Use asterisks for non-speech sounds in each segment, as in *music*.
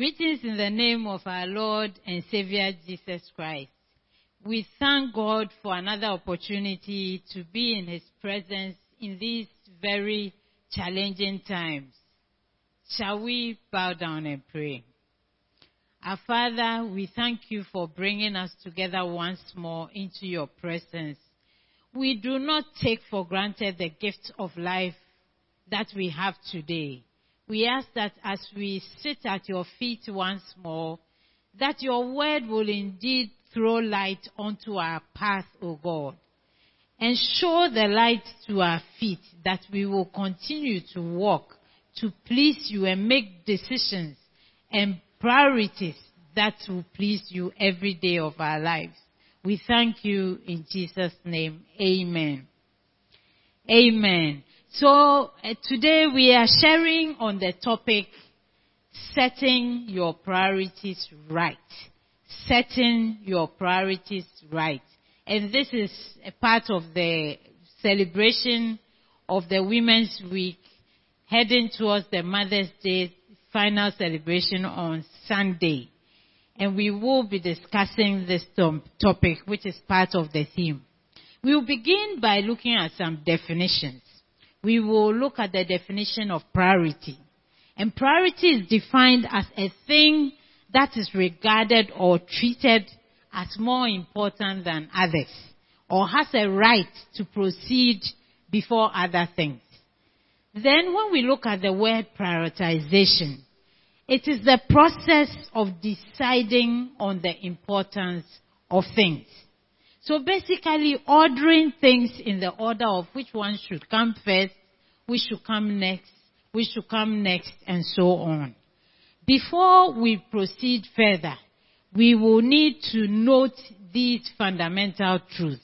Greetings in the name of our Lord and Savior Jesus Christ. We thank God for another opportunity to be in His presence in these very challenging times. Shall we bow down and pray? Our Father, we thank you for bringing us together once more into your presence. We do not take for granted the gift of life that we have today we ask that as we sit at your feet once more, that your word will indeed throw light onto our path, O God, and show the light to our feet that we will continue to walk to please you and make decisions and priorities that will please you every day of our lives. We thank you in Jesus' name. Amen. Amen. So uh, today we are sharing on the topic setting your priorities right. Setting your priorities right. And this is a part of the celebration of the Women's Week heading towards the Mother's Day final celebration on Sunday. And we will be discussing this topic, which is part of the theme. We will begin by looking at some definitions we will look at the definition of priority. And priority is defined as a thing that is regarded or treated as more important than others or has a right to proceed before other things. Then when we look at the word prioritization, it is the process of deciding on the importance of things. So basically ordering things in the order of which one should come first, which should come next, which should come next, and so on. Before we proceed further, we will need to note these fundamental truths.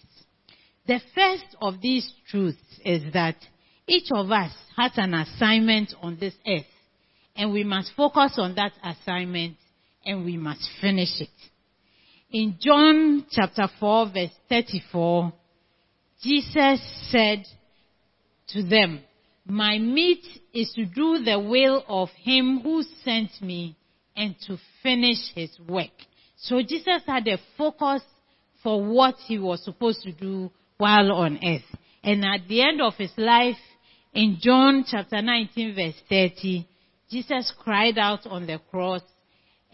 The first of these truths is that each of us has an assignment on this earth, and we must focus on that assignment, and we must finish it. In John chapter 4 verse 34, Jesus said to them, my meat is to do the will of him who sent me and to finish his work. So Jesus had a focus for what he was supposed to do while on earth. And at the end of his life, in John chapter 19 verse 30, Jesus cried out on the cross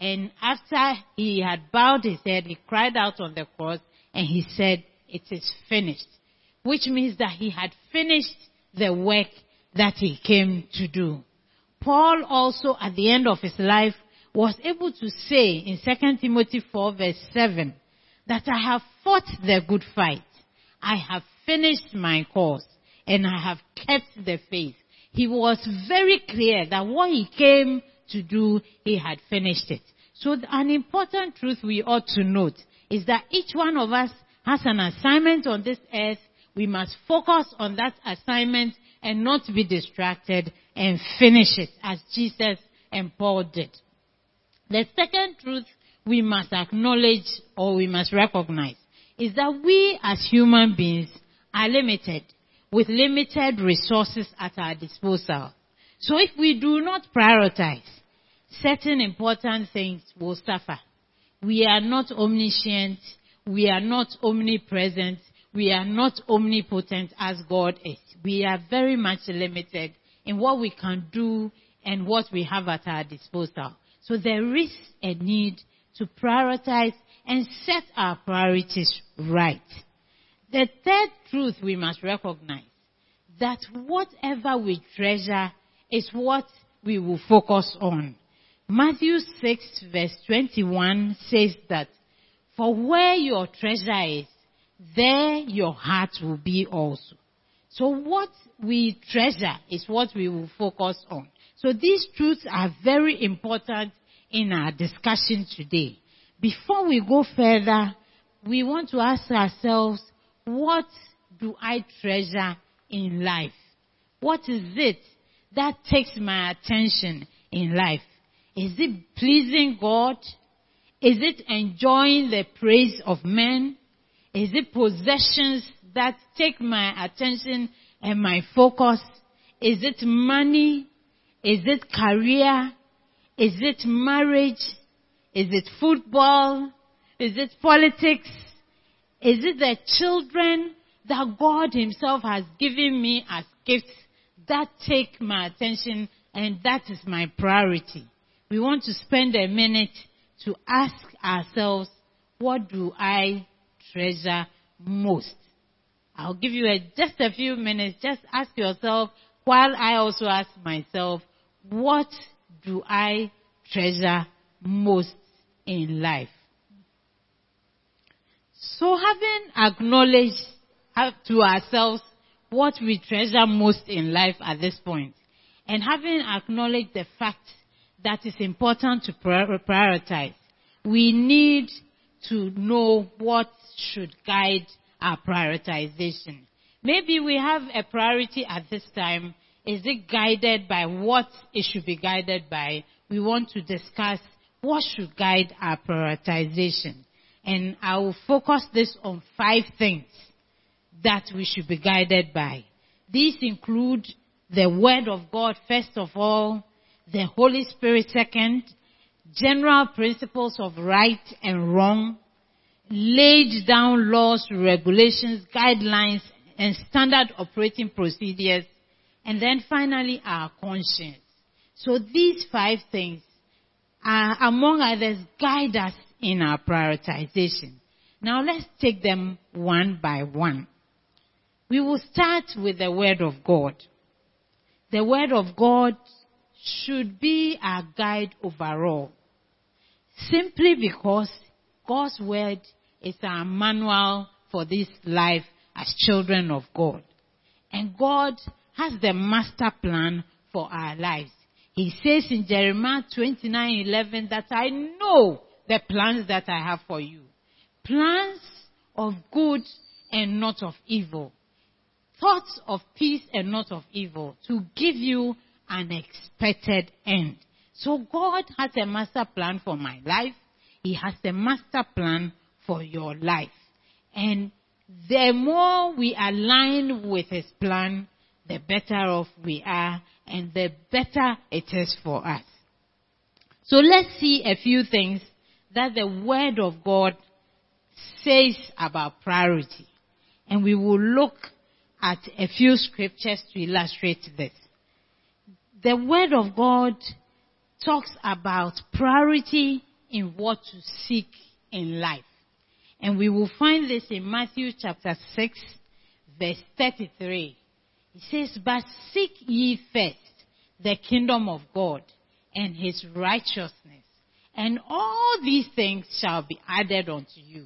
and after he had bowed his head, he cried out on the cross and he said, it is finished. Which means that he had finished the work that he came to do. Paul also at the end of his life was able to say in 2 Timothy 4 verse 7 that I have fought the good fight. I have finished my course and I have kept the faith. He was very clear that what he came to do, he had finished it. So an important truth we ought to note is that each one of us has an assignment on this earth. We must focus on that assignment and not be distracted and finish it as Jesus and Paul did. The second truth we must acknowledge or we must recognize is that we as human beings are limited with limited resources at our disposal. So if we do not prioritize, certain important things will suffer. We are not omniscient. We are not omnipresent. We are not omnipotent as God is we are very much limited in what we can do and what we have at our disposal. So there is a need to prioritize and set our priorities right. The third truth we must recognize that whatever we treasure is what we will focus on. Matthew 6 verse 21 says that for where your treasure is, there your heart will be also. So what we treasure is what we will focus on. So these truths are very important in our discussion today. Before we go further, we want to ask ourselves, what do I treasure in life? What is it that takes my attention in life? Is it pleasing God? Is it enjoying the praise of men? Is it possessions that take my attention and my focus? Is it money? Is it career? Is it marriage? Is it football? Is it politics? Is it the children that God Himself has given me as gifts that take my attention and that is my priority? We want to spend a minute to ask ourselves, what do I treasure most? I'll give you a, just a few minutes. Just ask yourself, while I also ask myself, what do I treasure most in life? So having acknowledged uh, to ourselves what we treasure most in life at this point, and having acknowledged the fact that it's important to prioritize, we need to know what should guide our prioritization. Maybe we have a priority at this time. Is it guided by what it should be guided by? We want to discuss what should guide our prioritization. And I will focus this on five things that we should be guided by. These include the Word of God first of all, the Holy Spirit second, general principles of right and wrong, laid down laws, regulations, guidelines, and standard operating procedures, and then finally our conscience. So these five things among others, guide us in our prioritization. Now let's take them one by one. We will start with the Word of God. The Word of God should be our guide overall. Simply because God's Word is our manual for this life as children of God. And God has the master plan for our lives. He says in Jeremiah 29:11 that I know the plans that I have for you. Plans of good and not of evil. Thoughts of peace and not of evil to give you an expected end. So God has a master plan for my life. He has a master plan for your life. And the more we align with His plan, the better off we are and the better it is for us. So let's see a few things that the Word of God says about priority. And we will look at a few scriptures to illustrate this. The Word of God talks about priority in what to seek in life. And we will find this in Matthew chapter 6, verse 33. It says, But seek ye first the kingdom of God and his righteousness, and all these things shall be added unto you.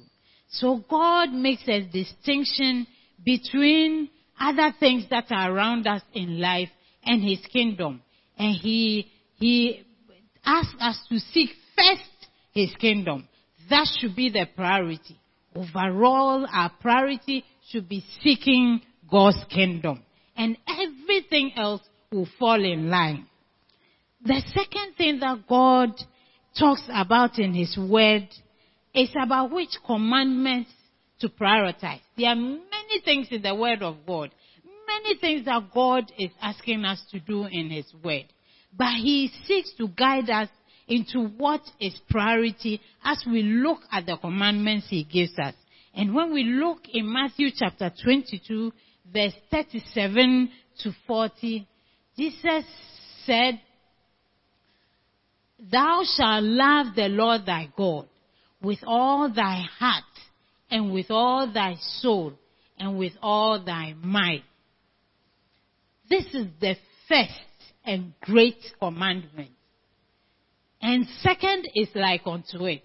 So God makes a distinction between other things that are around us in life and his kingdom. And he, he asks us to seek first his kingdom. That should be the priority. Overall, our priority should be seeking God's kingdom. And everything else will fall in line. The second thing that God talks about in His Word is about which commandments to prioritize. There are many things in the Word of God, many things that God is asking us to do in His Word. But He seeks to guide us into what is priority as we look at the commandments He gives us. And when we look in Matthew chapter 22, verse 37 to 40, Jesus said, Thou shalt love the Lord thy God with all thy heart and with all thy soul and with all thy might. This is the first and great commandment. And second is like unto it.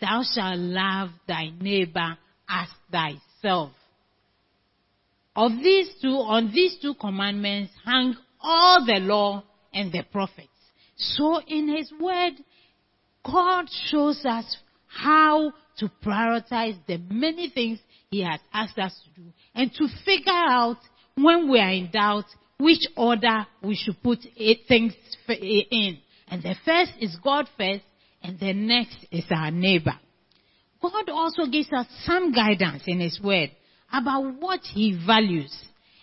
Thou shalt love thy neighbor as thyself. Of these two, on these two commandments hang all the law and the prophets. So in His Word, God shows us how to prioritize the many things He has asked us to do and to figure out when we are in doubt which order we should put things in. And the first is God first and the next is our neighbor. God also gives us some guidance in His Word about what He values.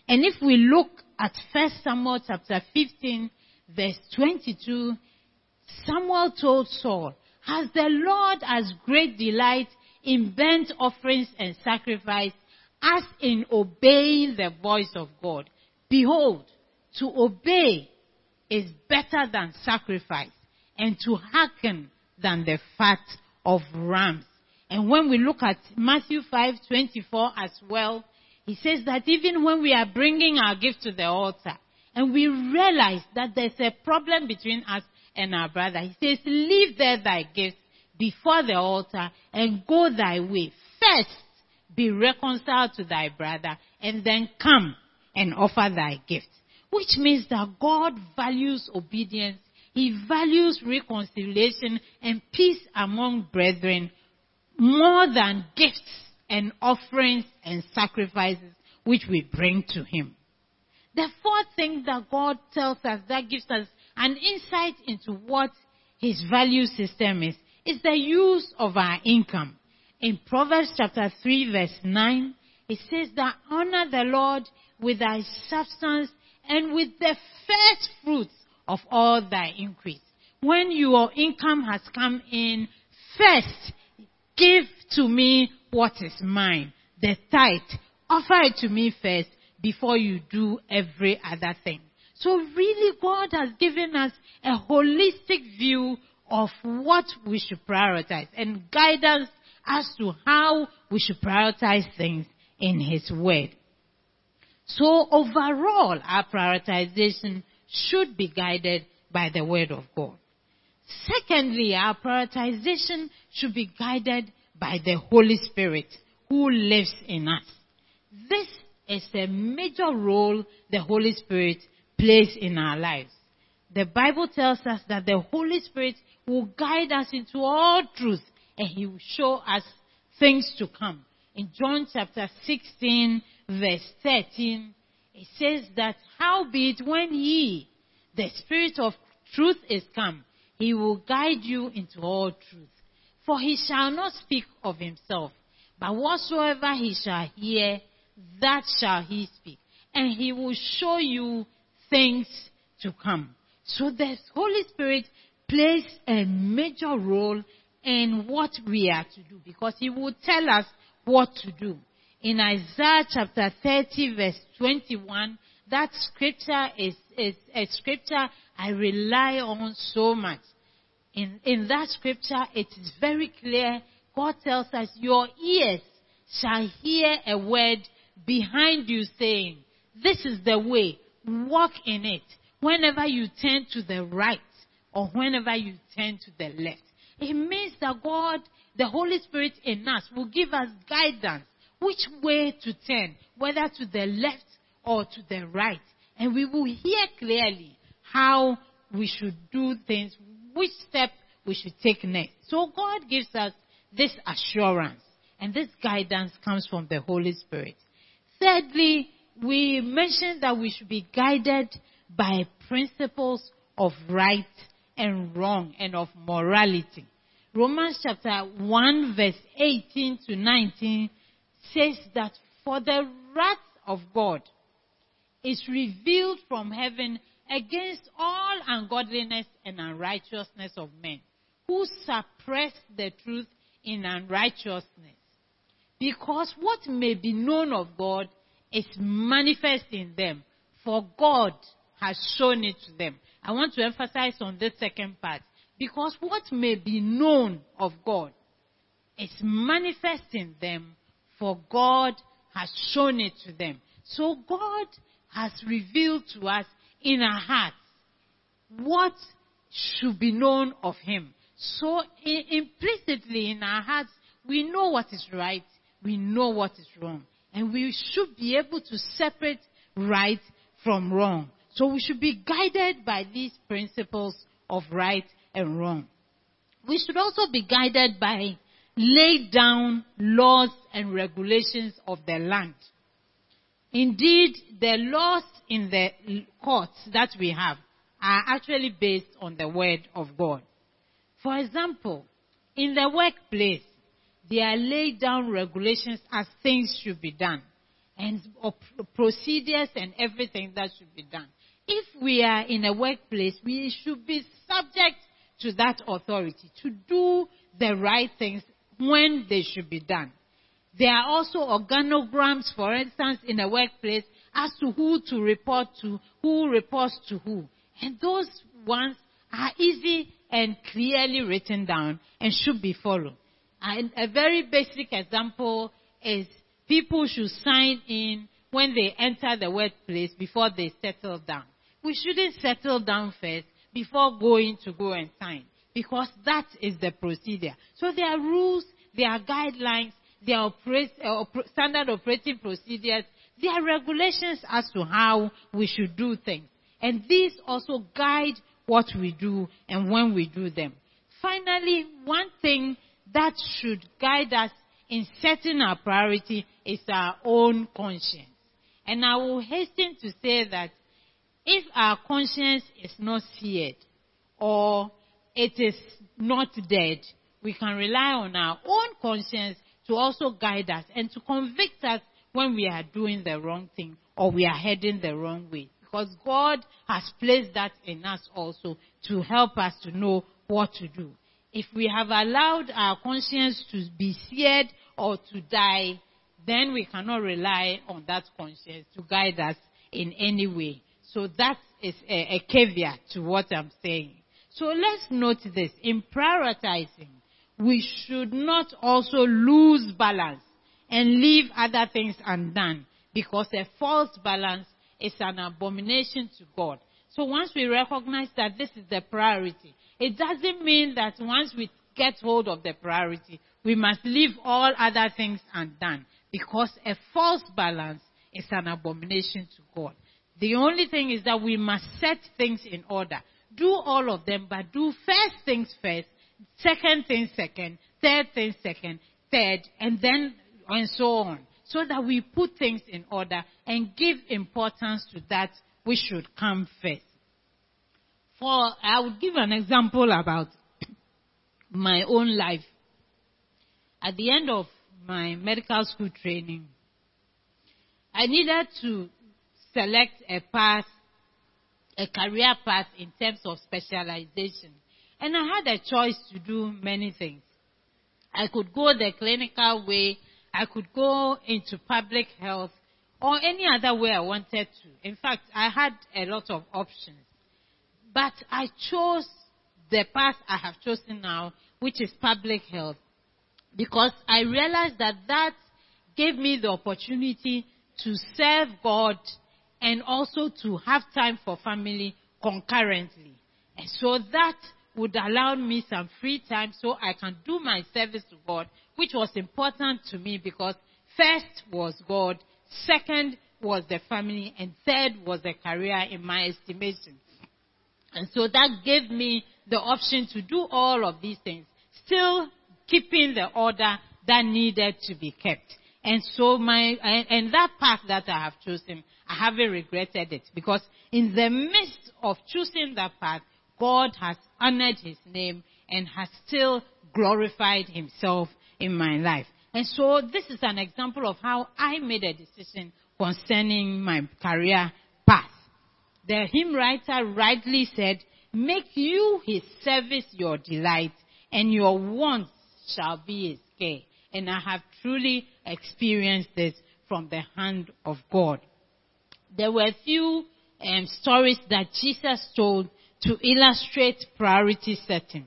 And if we look at 1 Samuel chapter 15 verse 22, Samuel told Saul, as the Lord has great delight in burnt offerings and sacrifice as in obeying the voice of God. Behold, to obey is better than sacrifice and to hearken than the fat of rams. And when we look at Matthew 5:24 as well, he says that even when we are bringing our gift to the altar and we realize that there's a problem between us and our brother, he says, leave there thy gift before the altar and go thy way. First, be reconciled to thy brother and then come and offer thy gift. Which means that God values obedience. He values reconciliation and peace among brethren more than gifts and offerings and sacrifices which we bring to Him. The fourth thing that God tells us that gives us an insight into what His value system is, is the use of our income. In Proverbs chapter 3 verse 9, it says that honor the Lord with thy substance and with the first fruits of all thy increase. When your income has come in, first give to me what is mine. The tithe. Offer it to me first before you do every other thing. So really God has given us a holistic view of what we should prioritize and guidance as to how we should prioritize things in His Word. So overall, our prioritization should be guided by the Word of God. Secondly, our prioritization should be guided by the Holy Spirit who lives in us. This is a major role the Holy Spirit plays in our lives. The Bible tells us that the Holy Spirit will guide us into all truth and he will show us things to come. In John chapter 16 verse 13, it says that howbeit when he, the spirit of truth is come, he will guide you into all truth. For he shall not speak of himself, but whatsoever he shall hear, that shall he speak. And he will show you things to come. So the Holy Spirit plays a major role in what we are to do because he will tell us what to do. In Isaiah chapter 30 verse 21, that scripture is, is a scripture I rely on so much. In, in that scripture, it is very clear. God tells us, your ears shall hear a word behind you saying, this is the way, walk in it. Whenever you turn to the right or whenever you turn to the left. It means that God, the Holy Spirit in us will give us guidance which way to turn, whether to the left or to the right. And we will hear clearly how we should do things, which step we should take next. So God gives us this assurance and this guidance comes from the Holy Spirit. Thirdly, we mentioned that we should be guided by principles of right and wrong and of morality. Romans chapter 1 verse 18 to 19 says that for the wrath of God is revealed from heaven against all ungodliness and unrighteousness of men who suppress the truth in unrighteousness. Because what may be known of God is manifest in them, for God has shown it to them. I want to emphasize on this second part. Because what may be known of God is manifest in them, for God has shown it to them. So God has revealed to us in our hearts what should be known of Him. So implicitly in our hearts, we know what is right, we know what is wrong. And we should be able to separate right from wrong. So we should be guided by these principles of right and wrong. We should also be guided by laid down laws and regulations of the land. Indeed, the laws in the courts that we have are actually based on the word of God. For example, in the workplace, there are laid down regulations as things should be done and procedures and everything that should be done. If we are in a workplace, we should be subject to that authority to do the right things when they should be done. There are also organograms, for instance, in a workplace as to who to report to, who reports to who. And those ones are easy and clearly written down and should be followed. And a very basic example is people should sign in when they enter the workplace before they settle down. We shouldn't settle down first before going to go and sign because that is the procedure. So there are rules, there are guidelines, there are uh, standard operating procedures, there are regulations as to how we should do things. And these also guide what we do and when we do them. Finally, one thing that should guide us in setting our priority is our own conscience. And I will hasten to say that if our conscience is not seared or it is not dead, we can rely on our own conscience to also guide us and to convict us when we are doing the wrong thing or we are heading the wrong way. Because God has placed that in us also to help us to know what to do. If we have allowed our conscience to be seared or to die, then we cannot rely on that conscience to guide us in any way. So that is a, a caveat to what I'm saying. So let's note this. In prioritizing, we should not also lose balance and leave other things undone because a false balance is an abomination to God. So once we recognize that this is the priority, it doesn't mean that once we get hold of the priority, we must leave all other things undone because a false balance is an abomination to God. The only thing is that we must set things in order. Do all of them, but do first things first, second things second, third things second, third, and then, and so on. So that we put things in order and give importance to that which should come first. For, I will give an example about *coughs* my own life. At the end of my medical school training, I needed to select a path, a career path in terms of specialization. And I had a choice to do many things. I could go the clinical way, I could go into public health, or any other way I wanted to. In fact, I had a lot of options. But I chose the path I have chosen now, which is public health, because I realized that that gave me the opportunity to serve God and also to have time for family concurrently. And so that would allow me some free time so I can do my service to God, which was important to me because first was God, second was the family, and third was the career in my estimation. And so that gave me the option to do all of these things, still keeping the order that needed to be kept. And so my, and, and that path that I have chosen, I haven't regretted it because in the midst of choosing that path, God has honored his name and has still glorified himself in my life. And so this is an example of how I made a decision concerning my career path. The hymn writer rightly said, make you his service your delight and your wants shall be his care. And I have truly experienced this from the hand of God. There were a few um, stories that Jesus told to illustrate priority setting.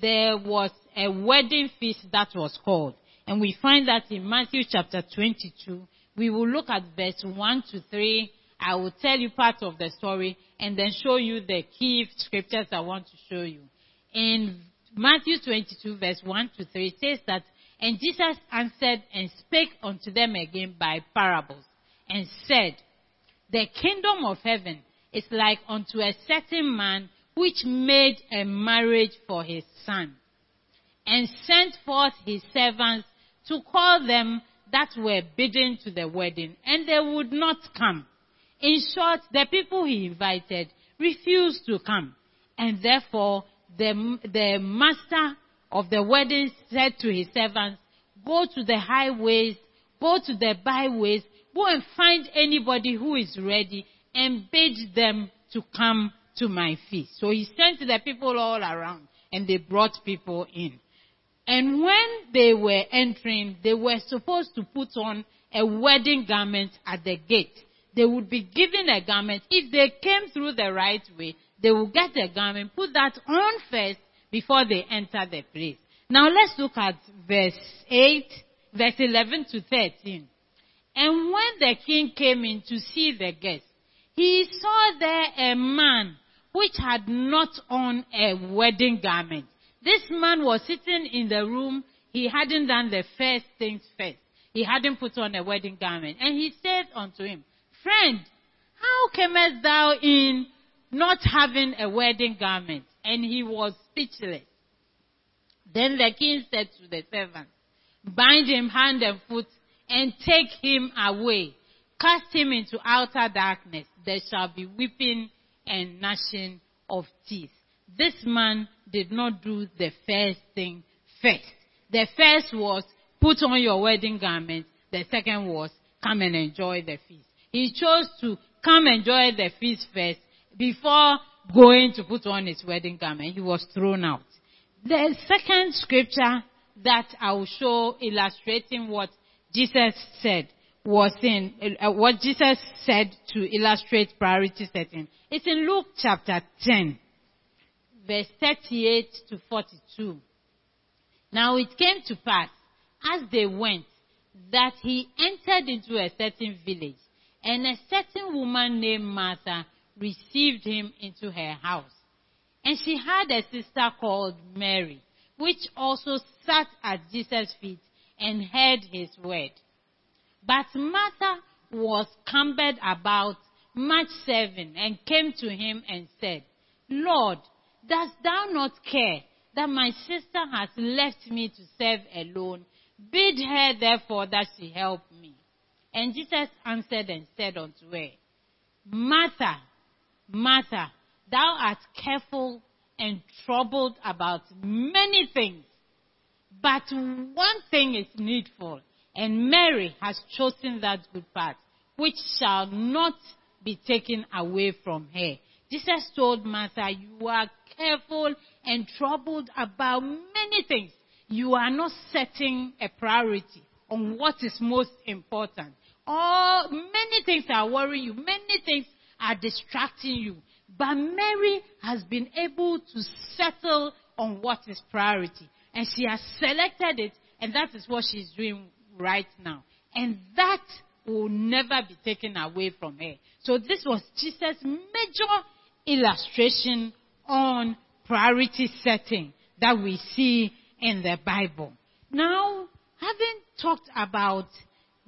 There was a wedding feast that was called, and we find that in Matthew chapter 22. We will look at verse 1 to 3. I will tell you part of the story and then show you the key scriptures I want to show you. In Matthew 22 verse 1 to 3 it says that and Jesus answered and spake unto them again by parables, and said, The kingdom of heaven is like unto a certain man which made a marriage for his son, and sent forth his servants to call them that were bidden to the wedding, and they would not come. In short, the people he invited refused to come, and therefore the, the master of the wedding said to his servants, Go to the highways, go to the byways, go and find anybody who is ready and bid them to come to my feast. So he sent the people all around and they brought people in. And when they were entering, they were supposed to put on a wedding garment at the gate. They would be given a garment. If they came through the right way, they would get a garment, put that on first before they enter the place. Now let's look at verse 8, verse 11 to 13. And when the king came in to see the guests, he saw there a man which had not on a wedding garment. This man was sitting in the room. He hadn't done the first things first. He hadn't put on a wedding garment. And he said unto him, Friend, how camest thou in not having a wedding garment? And he was speechless. Then the king said to the servant, Bind him hand and foot and take him away. Cast him into outer darkness. There shall be weeping and gnashing of teeth. This man did not do the first thing first. The first was put on your wedding garment. The second was come and enjoy the feast. He chose to come and enjoy the feast first before going to put on his wedding garment. He was thrown out. The second scripture that I will show illustrating what Jesus said was in uh, what Jesus said to illustrate priority setting. It's in Luke chapter 10, verse 38 to 42. Now it came to pass as they went that he entered into a certain village and a certain woman named Martha received him into her house. And she had a sister called Mary, which also sat at Jesus' feet and heard his word. But Martha was cumbered about much serving and came to him and said, Lord, dost thou not care that my sister has left me to serve alone? Bid her therefore that she help me. And Jesus answered and said unto her, Martha, Martha, thou art careful and troubled about many things, but one thing is needful. And Mary has chosen that good part, which shall not be taken away from her. Jesus told Martha, you are careful and troubled about many things. You are not setting a priority on what is most important. All, many things are worrying you. Many things are distracting you. But Mary has been able to settle on what is priority. And she has selected it, and that is what she's doing right now. And that will never be taken away from her. So this was Jesus' major illustration on priority setting that we see in the Bible. Now, having talked about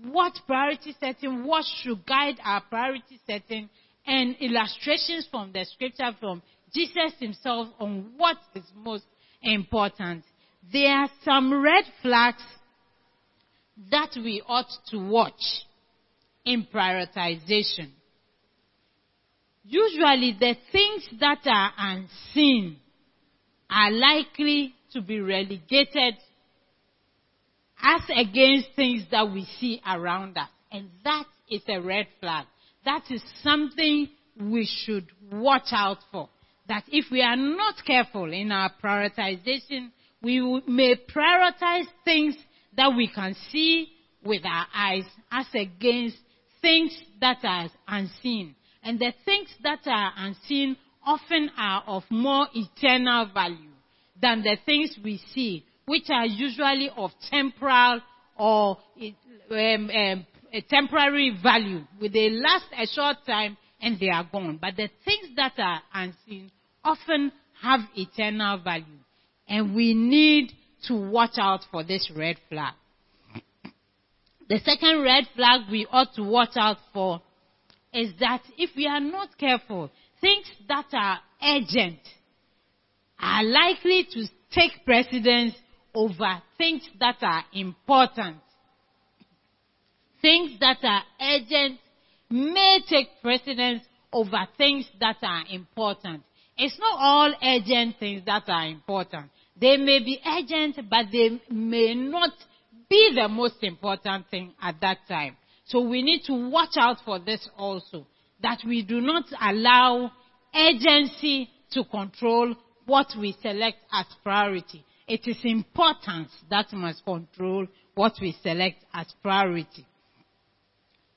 what priority setting, what should guide our priority setting, and illustrations from the scripture from Jesus himself on what is most important, there are some red flags that we ought to watch in prioritization. Usually the things that are unseen are likely to be relegated as against things that we see around us. And that is a red flag. That is something we should watch out for. That if we are not careful in our prioritization, we may prioritize things that we can see with our eyes as against things that are unseen. And the things that are unseen often are of more eternal value than the things we see, which are usually of temporal or um, um, a temporary value. They last a short time and they are gone. But the things that are unseen often have eternal value. And we need to watch out for this red flag. The second red flag we ought to watch out for is that if we are not careful, things that are urgent are likely to take precedence over things that are important. Things that are urgent may take precedence over things that are important. It's not all urgent things that are important. They may be urgent, but they may not be the most important thing at that time. So we need to watch out for this also. That we do not allow urgency to control what we select as priority. It is importance that must control what we select as priority.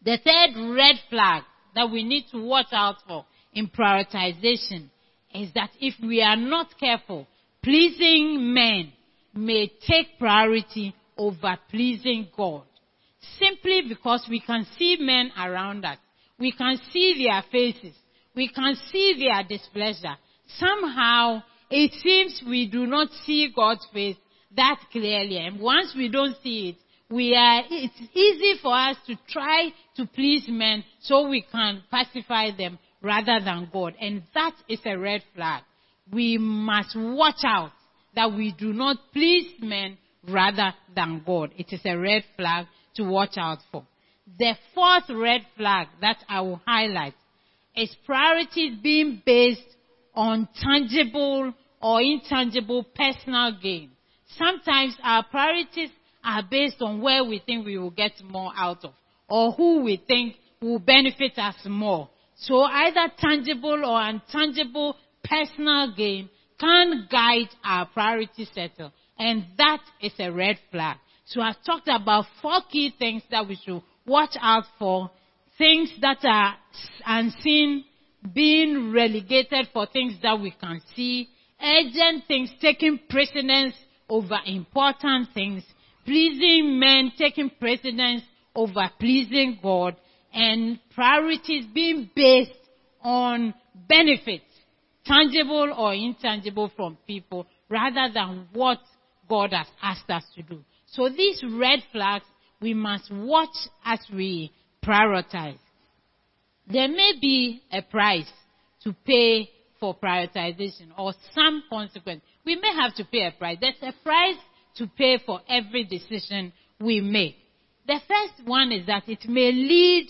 The third red flag that we need to watch out for in prioritization is that if we are not careful, pleasing men may take priority over pleasing God. Simply because we can see men around us. We can see their faces. We can see their displeasure. Somehow, it seems we do not see God's face that clearly. And once we don't see it, we are, it's easy for us to try to please men so we can pacify them rather than God. And that is a red flag. We must watch out that we do not please men rather than God. It is a red flag to watch out for. The fourth red flag that I will highlight is priorities being based on tangible or intangible personal gain. Sometimes our priorities are based on where we think we will get more out of or who we think will benefit us more. So either tangible or intangible personal gain can guide our priority settle. And that is a red flag. So I've talked about four key things that we should watch out for. Things that are unseen being relegated for things that we can see. Urgent things taking precedence over important things. Pleasing men taking precedence over pleasing God. And priorities being based on benefits, tangible or intangible from people, rather than what God has asked us to do. So these red flags we must watch as we prioritize. There may be a price to pay for prioritization or some consequence. We may have to pay a price. There's a price to pay for every decision we make. The first one is that it may lead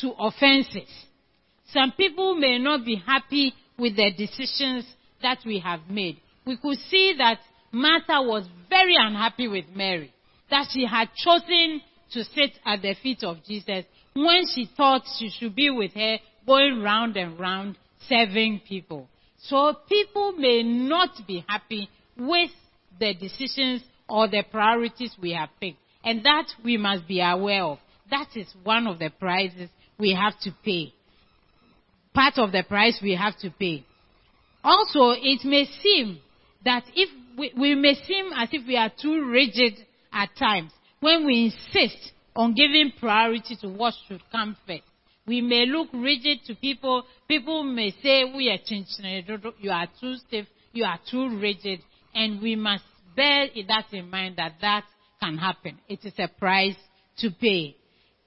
to offenses. Some people may not be happy with the decisions that we have made. We could see that Martha was very unhappy with Mary that she had chosen to sit at the feet of Jesus when she thought she should be with her going round and round serving people. So people may not be happy with the decisions or the priorities we have picked. And that we must be aware of. That is one of the prices we have to pay. Part of the price we have to pay. Also, it may seem that if we, we may seem as if we are too rigid at times when we insist on giving priority to what should come first. We may look rigid to people. People may say, we are changing, you are too stiff, you are too rigid. And we must bear that in mind that that can happen. It is a price to pay.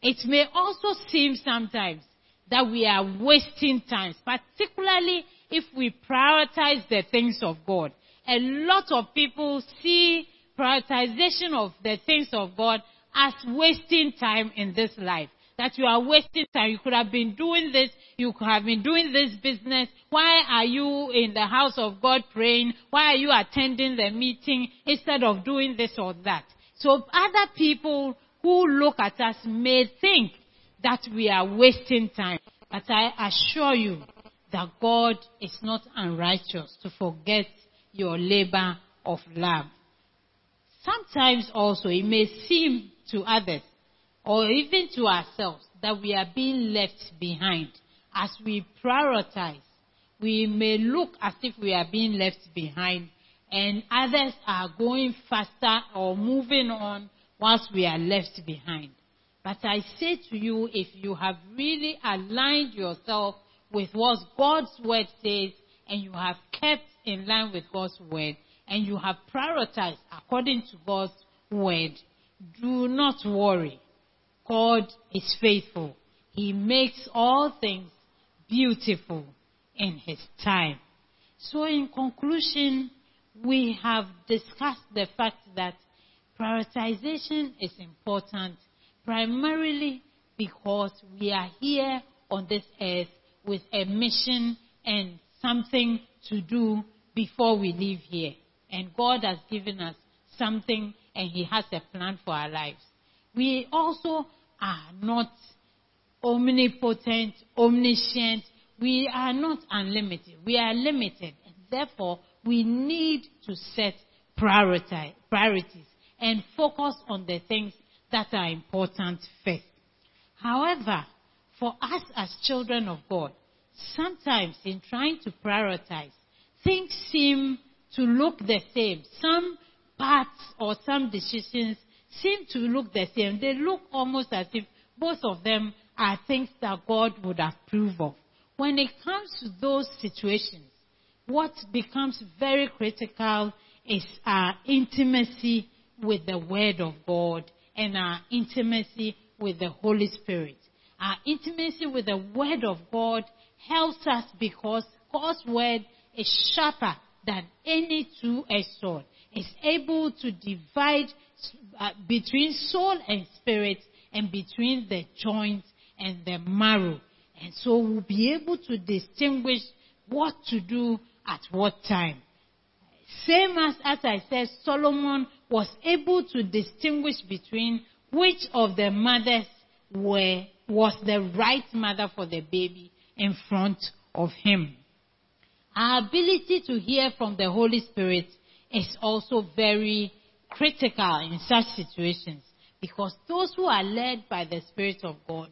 It may also seem sometimes that we are wasting time, particularly if we prioritize the things of God. A lot of people see prioritization of the things of God as wasting time in this life. That you are wasting time. You could have been doing this. You could have been doing this business. Why are you in the house of God praying? Why are you attending the meeting instead of doing this or that? So other people who look at us may think that we are wasting time. But I assure you that God is not unrighteous to forget your labor of love. Sometimes also it may seem to others or even to ourselves that we are being left behind. As we prioritize, we may look as if we are being left behind and others are going faster or moving on whilst we are left behind. But I say to you, if you have really aligned yourself with what God's word says and you have kept in line with God's word, and you have prioritized according to God's word, do not worry. God is faithful. He makes all things beautiful in His time. So in conclusion, we have discussed the fact that prioritization is important primarily because we are here on this earth with a mission and something to do before we leave here. And God has given us something and He has a plan for our lives. We also are not omnipotent, omniscient. We are not unlimited. We are limited. And therefore, we need to set priorities and focus on the things that are important first. However, for us as children of God, sometimes in trying to prioritize, things seem to look the same. Some parts or some decisions seem to look the same. They look almost as if both of them are things that God would approve of. When it comes to those situations, what becomes very critical is our intimacy with the Word of God and our intimacy with the Holy Spirit. Our intimacy with the Word of God helps us because God's Word is sharper than any two-edged sword. It's able to divide uh, between soul and spirit and between the joints and the marrow. And so we'll be able to distinguish what to do at what time. Same as, as I said, Solomon was able to distinguish between which of the mothers were, was the right mother for the baby in front of him. Our ability to hear from the Holy Spirit is also very critical in such situations because those who are led by the Spirit of God,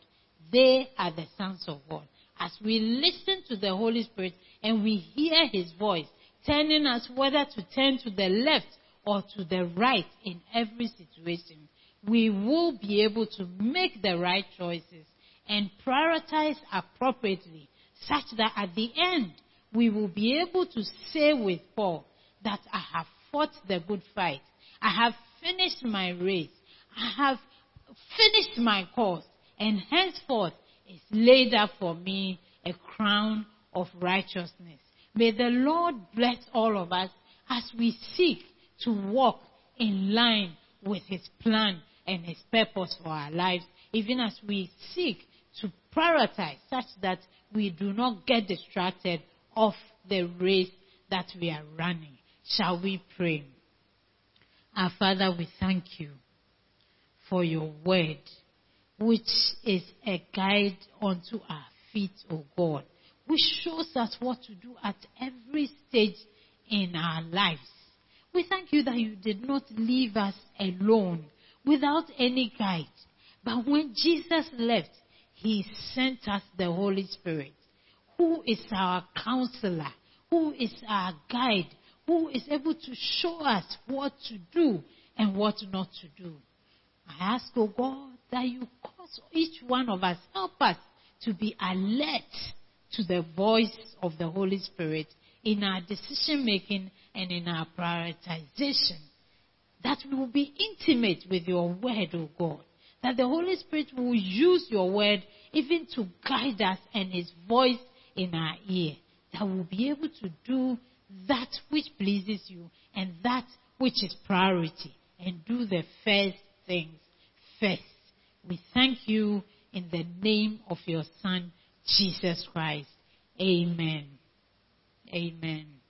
they are the sons of God. As we listen to the Holy Spirit and we hear His voice, telling us whether to turn to the left or to the right in every situation, we will be able to make the right choices and prioritize appropriately such that at the end we will be able to say with Paul that I have fought the good fight. I have finished my race. I have finished my course and henceforth is laid up for me a crown of righteousness. May the Lord bless all of us as we seek to walk in line with His plan and His purpose for our lives, even as we seek to prioritize such that we do not get distracted of the race that we are running. Shall we pray? Our Father, we thank you for your word, which is a guide unto our feet, O God, which shows us what to do at every stage in our lives. We thank you that you did not leave us alone without any guide. But when Jesus left, he sent us the Holy Spirit who is our counselor, who is our guide, who is able to show us what to do and what not to do. I ask, oh God, that you cause each one of us, help us to be alert to the voice of the Holy Spirit in our decision making and in our prioritization. That we will be intimate with your word, O oh God. That the Holy Spirit will use your word even to guide us and his voice in our ear that we'll be able to do that which pleases you and that which is priority and do the first things first. We thank you in the name of your Son, Jesus Christ. Amen. Amen.